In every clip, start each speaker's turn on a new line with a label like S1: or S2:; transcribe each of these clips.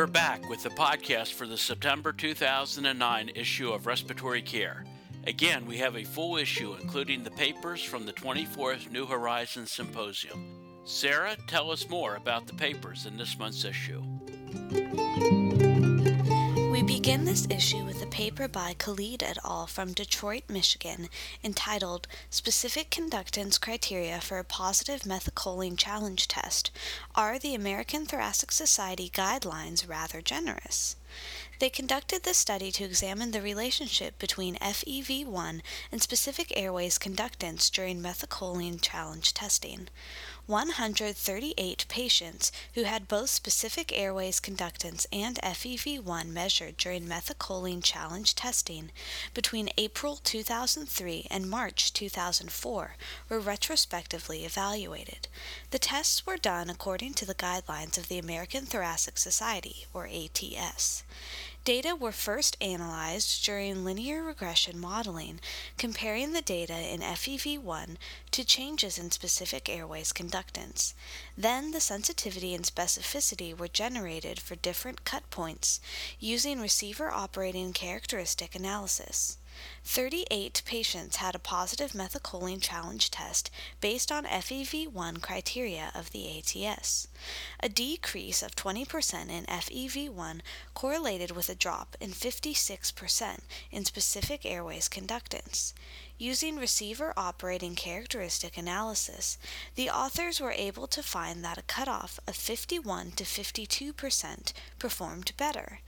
S1: We're back with the podcast for the September 2009 issue of Respiratory Care. Again, we have a full issue including the papers from the 24th New Horizons Symposium. Sarah, tell us more about the papers in this month's issue.
S2: Begin this issue with a paper by Khalid et al. from Detroit, Michigan, entitled Specific Conductance Criteria for a Positive Methacholine Challenge Test. Are the American Thoracic Society guidelines rather generous? They conducted this study to examine the relationship between FEV1 and specific airways conductance during methacholine challenge testing. 138 patients who had both specific airways conductance and FEV1 measured during methacholine challenge testing between April 2003 and March 2004 were retrospectively evaluated. The tests were done according to the guidelines of the American Thoracic Society, or ATS. Data were first analyzed during linear regression modeling, comparing the data in FEV1 to changes in specific airways conductance. Then the sensitivity and specificity were generated for different cut points using receiver operating characteristic analysis. 38 patients had a positive methacholine challenge test based on FEV1 criteria of the ATS. A decrease of 20% in FEV1 correlated with a drop in 56% in specific airways conductance. Using receiver operating characteristic analysis, the authors were able to find that a cutoff of 51 to 52% performed better.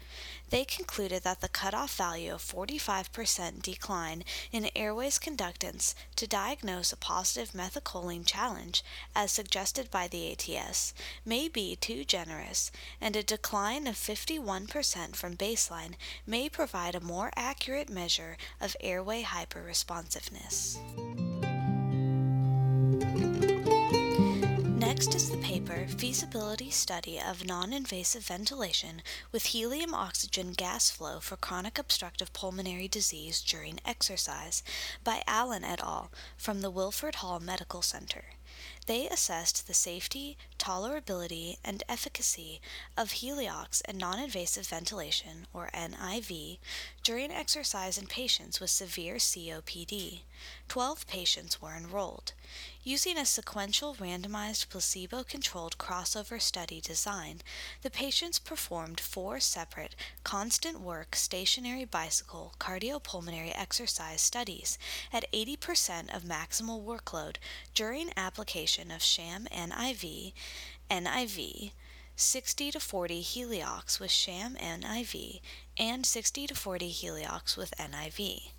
S2: They concluded that the cutoff value of 45% decline in airways conductance to diagnose a positive methacholine challenge, as suggested by the ATS, may be too generous, and a decline of 51% from baseline may provide a more accurate measure of airway hyperresponsiveness. Next is the paper Feasibility Study of Non-Invasive Ventilation with Helium Oxygen Gas Flow for Chronic Obstructive Pulmonary Disease During Exercise by Allen et al. from the Wilford Hall Medical Center. They assessed the safety, tolerability, and efficacy of Heliox and non-invasive ventilation, or NIV, during exercise in patients with severe COPD. 12 patients were enrolled. Using a sequential randomized placebo controlled crossover study design, the patients performed four separate constant work stationary bicycle cardiopulmonary exercise studies at 80% of maximal workload during application of sham NIV, NIV, 60 to 40 Heliox with sham NIV, and 60 to 40 Heliox with NIV.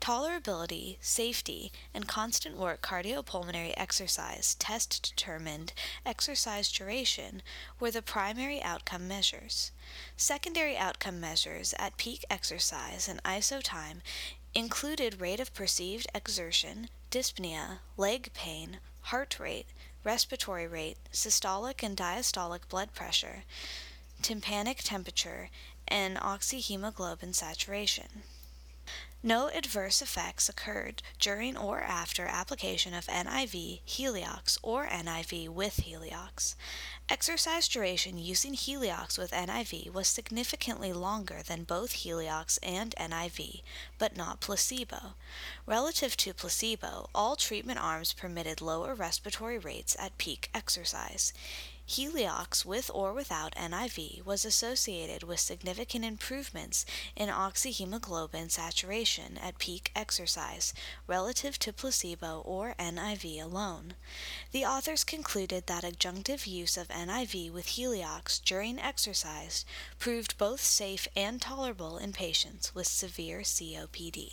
S2: Tolerability, safety, and constant work cardiopulmonary exercise test determined exercise duration were the primary outcome measures. Secondary outcome measures at peak exercise and isotime included rate of perceived exertion, dyspnea, leg pain, heart rate, respiratory rate, systolic and diastolic blood pressure, tympanic temperature, and oxyhemoglobin saturation. No adverse effects occurred during or after application of NIV, Heliox, or NIV with Heliox. Exercise duration using Heliox with NIV was significantly longer than both Heliox and NIV, but not placebo. Relative to placebo, all treatment arms permitted lower respiratory rates at peak exercise. Heliox with or without NIV was associated with significant improvements in oxyhemoglobin saturation at peak exercise relative to placebo or NIV alone. The authors concluded that adjunctive use of NIV with Heliox during exercise proved both safe and tolerable in patients with severe COPD.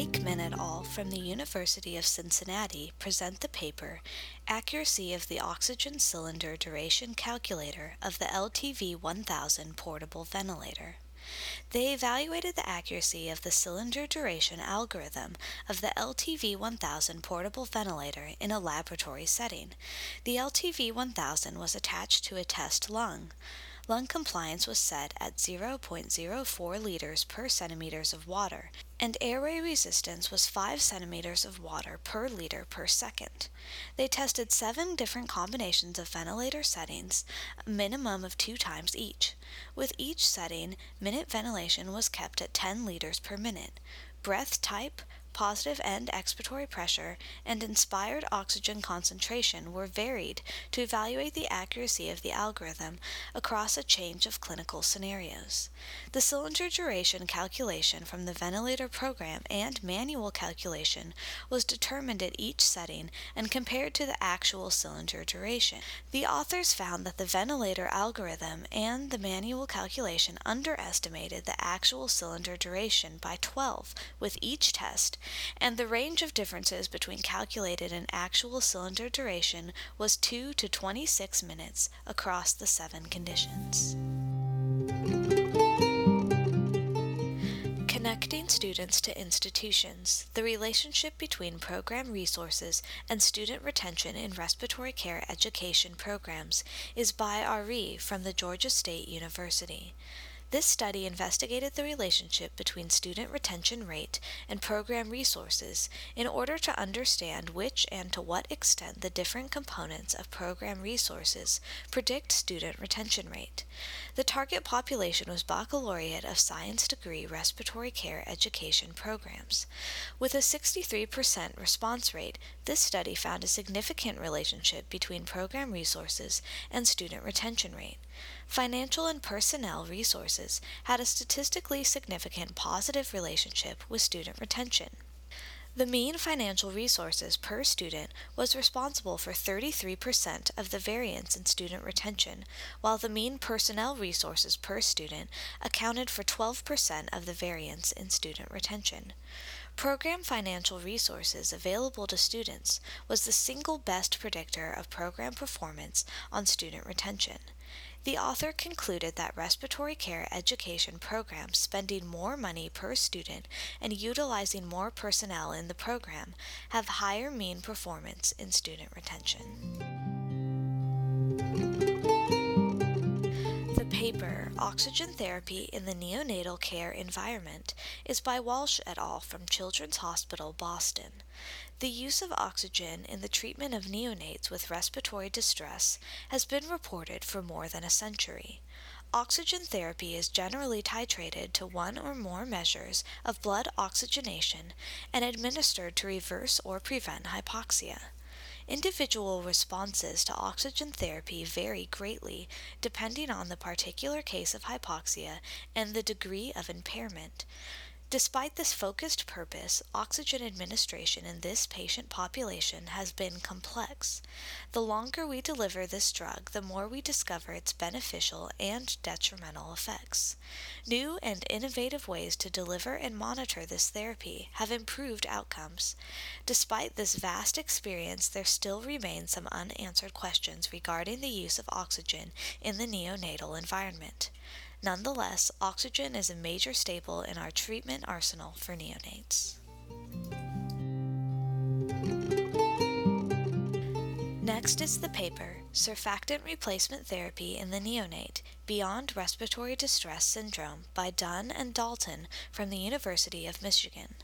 S2: Blakeman et al. from the University of Cincinnati present the paper Accuracy of the Oxygen Cylinder Duration Calculator of the LTV 1000 Portable Ventilator. They evaluated the accuracy of the cylinder duration algorithm of the LTV 1000 portable ventilator in a laboratory setting. The LTV 1000 was attached to a test lung. Lung compliance was set at 0.04 liters per centimeters of water, and airway resistance was 5 centimeters of water per liter per second. They tested seven different combinations of ventilator settings, a minimum of two times each. With each setting, minute ventilation was kept at 10 liters per minute. Breath type, positive and expiratory pressure, and inspired oxygen concentration were varied to evaluate the accuracy of the algorithm across a change of clinical scenarios. The cylinder duration calculation from the ventilator program and manual calculation was determined at each setting and compared to the actual cylinder duration. The authors found that the ventilator algorithm and the manual calculation underestimated the actual cylinder duration by 12 with each test and the range of differences between calculated and actual cylinder duration was 2 to 26 minutes across the seven conditions. Connecting students to institutions, the relationship between program resources and student retention in respiratory care education programs is by Ari from the Georgia State University. This study investigated the relationship between student retention rate and program resources in order to understand which and to what extent the different components of program resources predict student retention rate. The target population was baccalaureate of science degree respiratory care education programs. With a 63% response rate, this study found a significant relationship between program resources and student retention rate. Financial and personnel resources had a statistically significant positive relationship with student retention. The mean financial resources per student was responsible for 33% of the variance in student retention, while the mean personnel resources per student accounted for 12% of the variance in student retention. Program financial resources available to students was the single best predictor of program performance on student retention. The author concluded that respiratory care education programs spending more money per student and utilizing more personnel in the program have higher mean performance in student retention. Paper, Oxygen Therapy in the Neonatal Care Environment, is by Walsh et al. from Children's Hospital, Boston. The use of oxygen in the treatment of neonates with respiratory distress has been reported for more than a century. Oxygen therapy is generally titrated to one or more measures of blood oxygenation and administered to reverse or prevent hypoxia. Individual responses to oxygen therapy vary greatly depending on the particular case of hypoxia and the degree of impairment. Despite this focused purpose, oxygen administration in this patient population has been complex. The longer we deliver this drug, the more we discover its beneficial and detrimental effects. New and innovative ways to deliver and monitor this therapy have improved outcomes. Despite this vast experience, there still remain some unanswered questions regarding the use of oxygen in the neonatal environment. Nonetheless, oxygen is a major staple in our treatment arsenal for neonates. Next is the paper, Surfactant Replacement Therapy in the Neonate Beyond Respiratory Distress Syndrome by Donn and Dalton from the University of Michigan.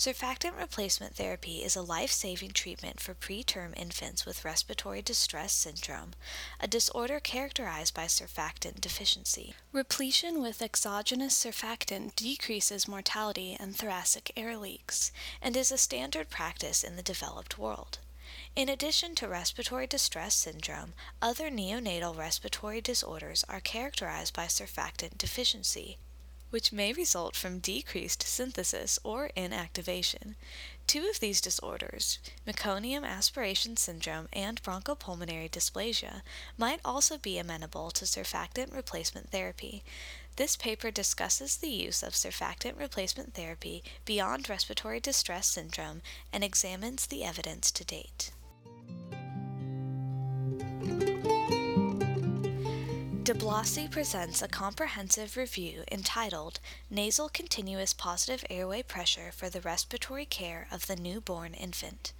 S2: Surfactant replacement therapy is a life saving treatment for preterm infants with respiratory distress syndrome, a disorder characterized by surfactant deficiency. Repletion with exogenous surfactant decreases mortality and thoracic air leaks, and is a standard practice in the developed world. In addition to respiratory distress syndrome, other neonatal respiratory disorders are characterized by surfactant deficiency, which may result from decreased synthesis or inactivation. Two of these disorders, meconium aspiration syndrome and bronchopulmonary dysplasia, might also be amenable to surfactant replacement therapy. This paper discusses the use of surfactant replacement therapy beyond respiratory distress syndrome and examines the evidence to date. DiBlasi presents a comprehensive review entitled Nasal Continuous Positive Airway Pressure for the Respiratory Care of the Newborn Infant.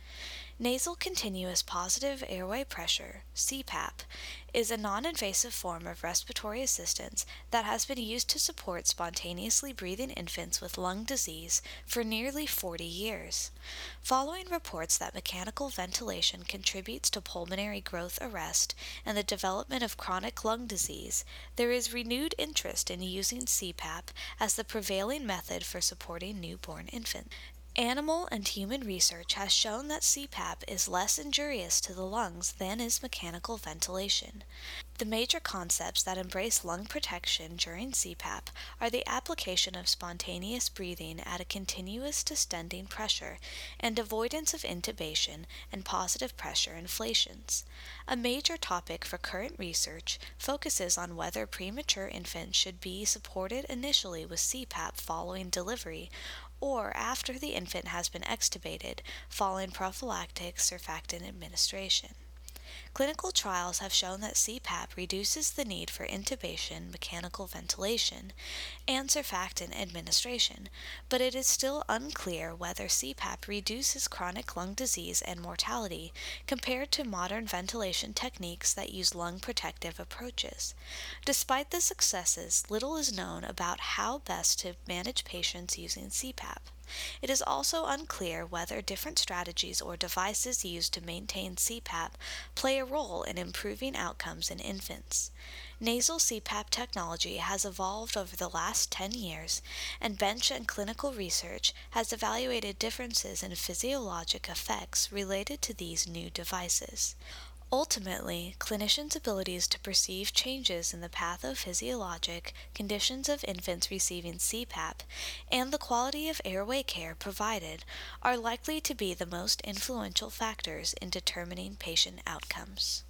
S2: Nasal continuous positive airway pressure, CPAP, is a non invasive form of respiratory assistance that has been used to support spontaneously breathing infants with lung disease for nearly 40 years. Following reports that mechanical ventilation contributes to pulmonary growth arrest and the development of chronic lung disease, there is renewed interest in using CPAP as the prevailing method for supporting newborn infants. Animal and human research has shown that CPAP is less injurious to the lungs than is mechanical ventilation. The major concepts that embrace lung protection during CPAP are the application of spontaneous breathing at a continuous distending pressure and avoidance of intubation and positive pressure inflations. A major topic for current research focuses on whether premature infants should be supported initially with CPAP following delivery or after the infant has been extubated following prophylactic surfactant administration. Clinical trials have shown that CPAP reduces the need for intubation, mechanical ventilation, and surfactant administration, but it is still unclear whether CPAP reduces chronic lung disease and mortality compared to modern ventilation techniques that use lung protective approaches. Despite the successes, little is known about how best to manage patients using CPAP. It is also unclear whether different strategies or devices used to maintain CPAP play a role in improving outcomes in infants. Nasal CPAP technology has evolved over the last 10 years, and bench and clinical research has evaluated differences in physiologic effects related to these new devices. Ultimately, clinicians' abilities to perceive changes in the pathophysiologic conditions of infants receiving CPAP and the quality of airway care provided are likely to be the most influential factors in determining patient outcomes.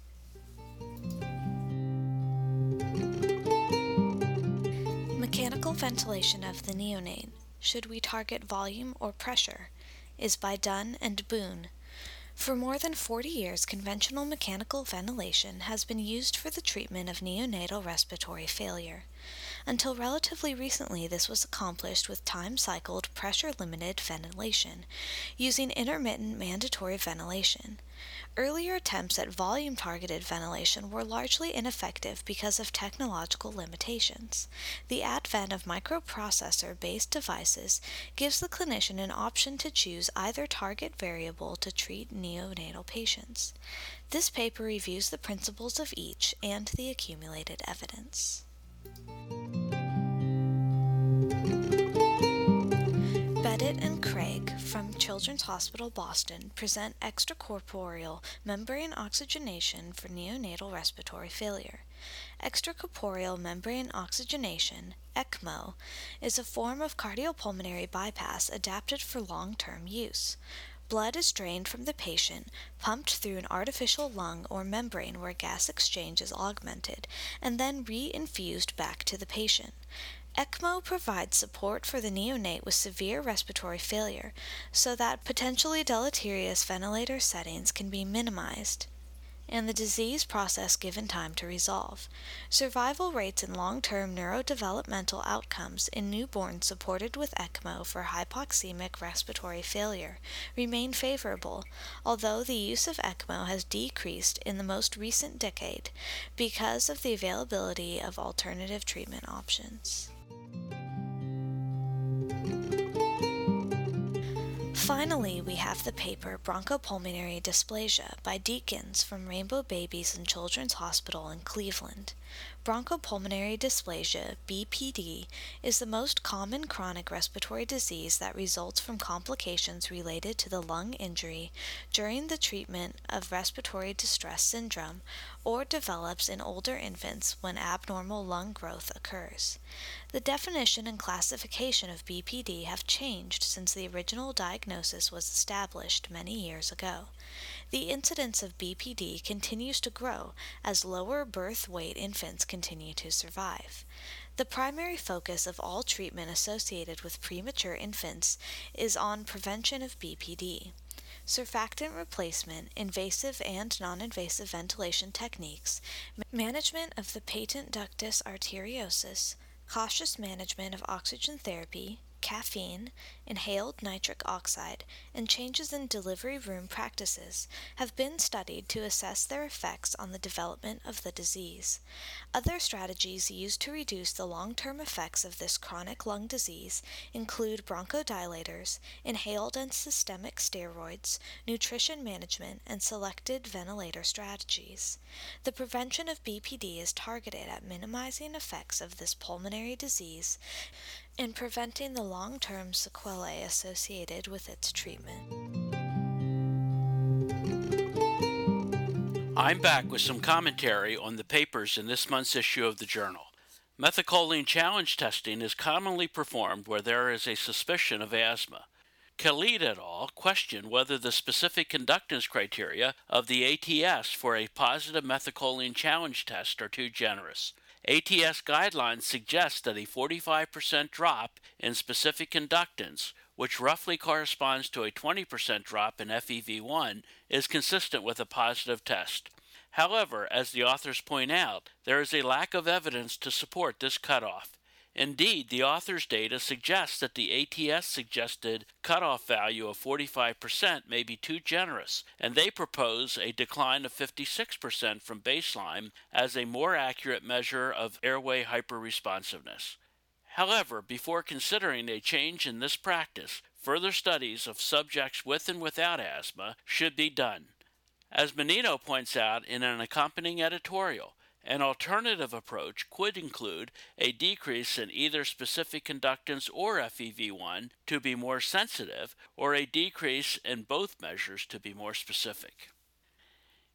S2: Mechanical ventilation of the neonate. Should we target volume or pressure? Is by Donn and Boon for more than 40 years, conventional mechanical ventilation has been used for the treatment of neonatal respiratory failure. Until relatively recently, this was accomplished with time cycled, pressure limited ventilation, using intermittent mandatory ventilation. Earlier attempts at volume targeted ventilation were largely ineffective because of technological limitations. The advent of microprocessor based devices gives the clinician an option to choose either target variable to treat neonatal patients. This paper reviews the principles of each and the accumulated evidence. Betit and Craig from Children's Hospital Boston present extracorporeal membrane oxygenation for neonatal respiratory failure. Extracorporeal membrane oxygenation, ECMO, is a form of cardiopulmonary bypass adapted for long term use. Blood is drained from the patient, pumped through an artificial lung or membrane where gas exchange is augmented, and then re-infused back to the patient. ECMO provides support for the neonate with severe respiratory failure so that potentially deleterious ventilator settings can be minimized and the disease process given time to resolve. Survival rates and long term neurodevelopmental outcomes in newborns supported with ECMO for hypoxemic respiratory failure remain favorable, although the use of ECMO has decreased in the most recent decade because of the availability of alternative treatment options. Finally, we have the paper Bronchopulmonary Dysplasia by Deakins from Rainbow Babies and Children's Hospital in Cleveland. Bronchopulmonary dysplasia, BPD, is the most common chronic respiratory disease that results from complications related to the lung injury during the treatment of respiratory distress syndrome or develops in older infants when abnormal lung growth occurs. The definition and classification of BPD have changed since the original diagnosis was established many years ago. The incidence of BPD continues to grow as lower birth weight infants continue to survive. The primary focus of all treatment associated with premature infants is on prevention of BPD. Surfactant replacement, invasive and non invasive ventilation techniques, management of the patent ductus arteriosus, cautious management of oxygen therapy, caffeine, inhaled nitric oxide, and changes in delivery room practices have been studied to assess their effects on the development of the disease. Other strategies used to reduce the long term effects of this chronic lung disease include bronchodilators, inhaled and systemic steroids, nutrition management, and selected ventilator strategies. The prevention of BPD is targeted at minimizing effects of this pulmonary disease and preventing the long term sequelae associated with its treatment.
S1: I'm back with some commentary on the papers in this month's issue of the journal. Methacholine challenge testing is commonly performed where there is a suspicion of asthma. Khalid et al. question whether the specific conductance criteria of the ATS for a positive methacholine challenge test are too generous. ATS guidelines suggest that a 45% drop in specific conductance, which roughly corresponds to a 20% drop in FEV1, is consistent with a positive test. However, as the authors point out, there is a lack of evidence to support this cutoff. Indeed, the author's data suggests that the ATS suggested cutoff value of 45% may be too generous, and they propose a decline of 56% from baseline as a more accurate measure of airway hyperresponsiveness. However, before considering a change in this practice, further studies of subjects with and without asthma should be done. As Menino points out in an accompanying editorial, an alternative approach could include a decrease in either specific conductance or FEV1 to be more sensitive, or a decrease in both measures to be more specific.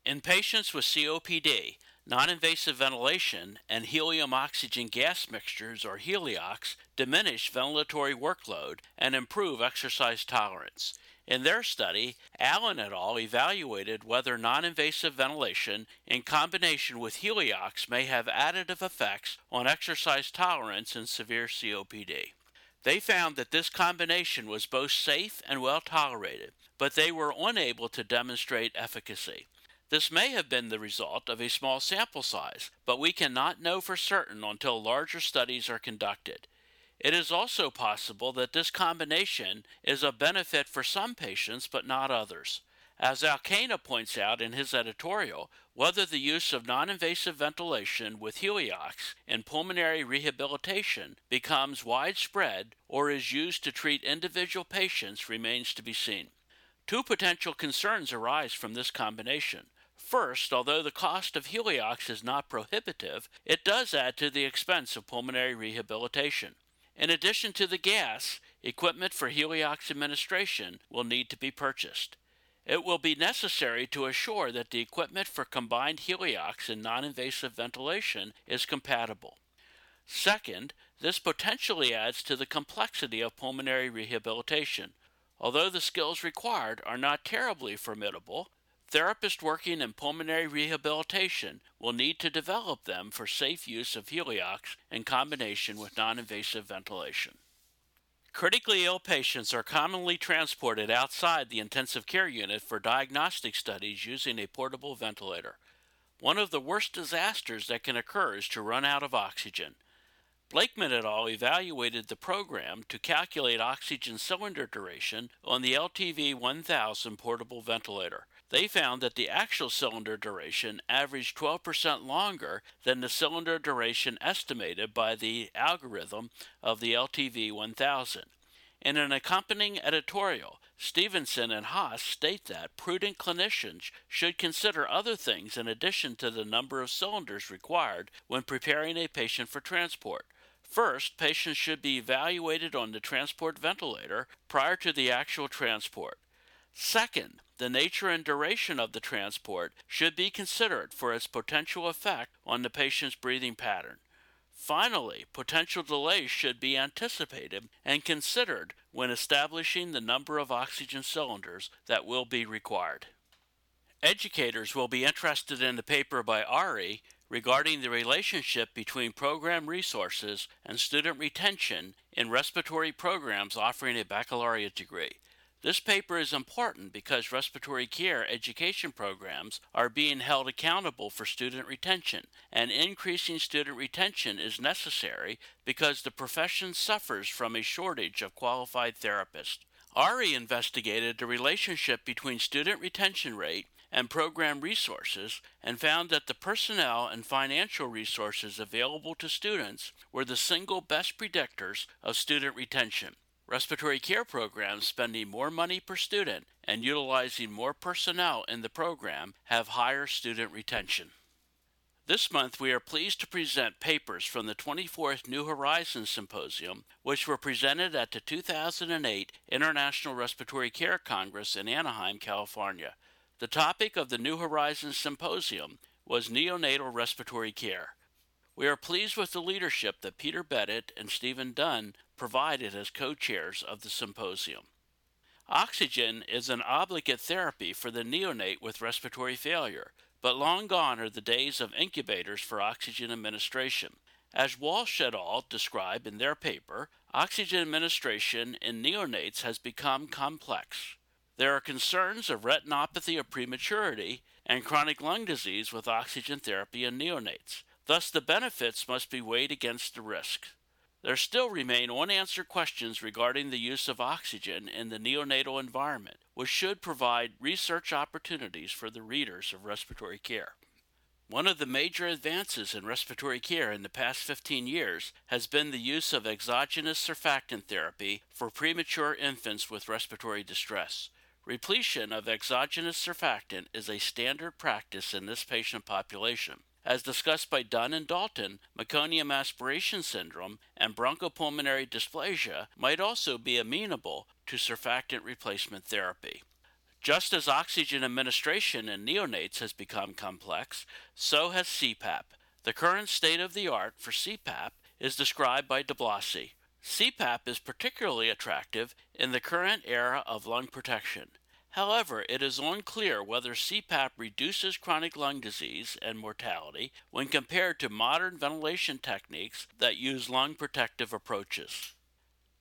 S1: In patients with COPD, non invasive ventilation and helium oxygen gas mixtures, or HELIOX, diminish ventilatory workload and improve exercise tolerance. In their study, Allen et al. evaluated whether non invasive ventilation in combination with HELIOX may have additive effects on exercise tolerance in severe COPD. They found that this combination was both safe and well tolerated, but they were unable to demonstrate efficacy. This may have been the result of a small sample size, but we cannot know for certain until larger studies are conducted. It is also possible that this combination is a benefit for some patients but not others. As Alcana points out in his editorial, whether the use of non invasive ventilation with HELIOX in pulmonary rehabilitation becomes widespread or is used to treat individual patients remains to be seen. Two potential concerns arise from this combination. First, although the cost of HELIOX is not prohibitive, it does add to the expense of pulmonary rehabilitation. In addition to the gas, equipment for HELIOX administration will need to be purchased. It will be necessary to assure that the equipment for combined HELIOX and non invasive ventilation is compatible. Second, this potentially adds to the complexity of pulmonary rehabilitation. Although the skills required are not terribly formidable, therapists working in pulmonary rehabilitation will need to develop them for safe use of HELIOX in combination with non invasive ventilation. Critically ill patients are commonly transported outside the intensive care unit for diagnostic studies using a portable ventilator. One of the worst disasters that can occur is to run out of oxygen. Blakeman et al. evaluated the program to calculate oxygen cylinder duration on the LTV 1000 portable ventilator they found that the actual cylinder duration averaged 12% longer than the cylinder duration estimated by the algorithm of the LTV 1000. In an accompanying editorial, Stevenson and Haas state that prudent clinicians should consider other things in addition to the number of cylinders required when preparing a patient for transport. First, patients should be evaluated on the transport ventilator prior to the actual transport. Second, the nature and duration of the transport should be considered for its potential effect on the patient's breathing pattern. Finally, potential delays should be anticipated and considered when establishing the number of oxygen cylinders that will be required. Educators will be interested in the paper by Ari regarding the relationship between program resources and student retention in respiratory programs offering a baccalaureate degree. This paper is important because respiratory care education programs are being held accountable for student retention, and increasing student retention is necessary because the profession suffers from a shortage of qualified therapists. ARI investigated the relationship between student retention rate and program resources and found that the personnel and financial resources available to students were the single best predictors of student retention. Respiratory care programs spending more money per student and utilizing more personnel in the program have higher student retention. This month, we are pleased to present papers from the 24th New Horizons Symposium, which were presented at the 2008 International Respiratory Care Congress in Anaheim, California. The topic of the New Horizons Symposium was neonatal respiratory care. We are pleased with the leadership that Peter Betit and Steven Donn provided as co chairs of the symposium. Oxygen is an obligate therapy for the neonate with respiratory failure, but long gone are the days of incubators for oxygen administration. As Walsh et al. describe in their paper, oxygen administration in neonates has become complex. There are concerns of retinopathy of prematurity and chronic lung disease with oxygen therapy in neonates. Thus, the benefits must be weighed against the risks. There still remain unanswered questions regarding the use of oxygen in the neonatal environment, which should provide research opportunities for the readers of respiratory care. One of the major advances in respiratory care in the past 15 years has been the use of exogenous surfactant therapy for premature infants with respiratory distress. Repletion of exogenous surfactant is a standard practice in this patient population. As discussed by Donn and Dalton, meconium aspiration syndrome and bronchopulmonary dysplasia might also be amenable to surfactant replacement therapy. Just as oxygen administration in neonates has become complex, so has CPAP. The current state of the art for CPAP is described by DiBlasi. CPAP is particularly attractive in the current era of lung protection. However, it is unclear whether CPAP reduces chronic lung disease and mortality when compared to modern ventilation techniques that use lung protective approaches.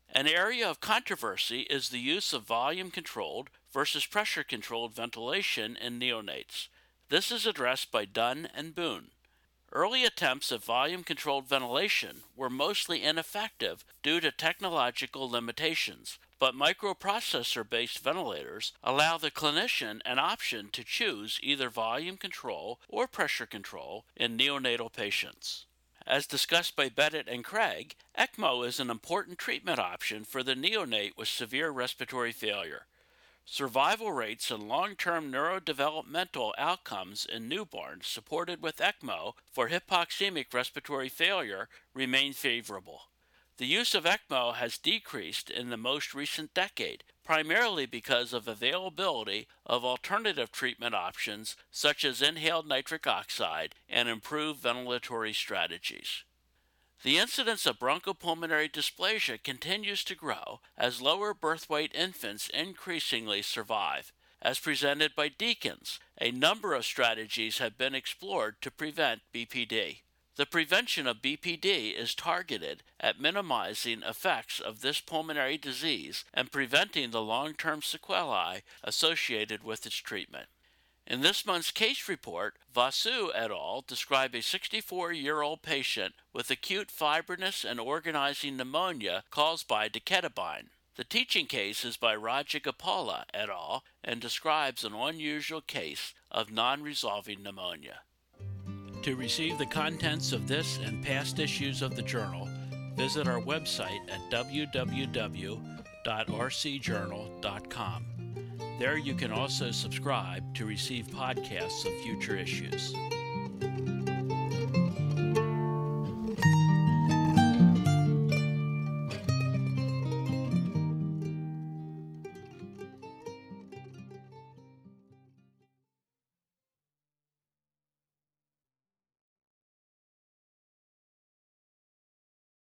S1: An area of controversy is the use of volume controlled versus pressure controlled ventilation in neonates. This is addressed by Donn and Boon. Early attempts at volume controlled ventilation were mostly ineffective due to technological limitations, but microprocessor based ventilators allow the clinician an option to choose either volume control or pressure control in neonatal patients. As discussed by Betit and Craig, ECMO is an important treatment option for the neonate with severe respiratory failure. Survival rates and long term neurodevelopmental outcomes in newborns supported with ECMO for hypoxemic respiratory failure remain favorable. The use of ECMO has decreased in the most recent decade, primarily because of availability of alternative treatment options such as inhaled nitric oxide and improved ventilatory strategies. The incidence of bronchopulmonary dysplasia continues to grow as lower birth weight infants increasingly survive. As presented by Deakins, a number of strategies have been explored to prevent BPD. The prevention of BPD is targeted at minimizing effects of this pulmonary disease and preventing the long term sequelae associated with its treatment. In this month's case report, Vasu et al. describe a 64 year old patient with acute fibrinous and organizing pneumonia caused by decitabine. The teaching case is by Rajagopala et al. and describes an unusual case of non resolving pneumonia. To receive the contents of this and past issues of the journal, visit our website at www.rcjournal.com. There you can also subscribe to receive podcasts of future issues.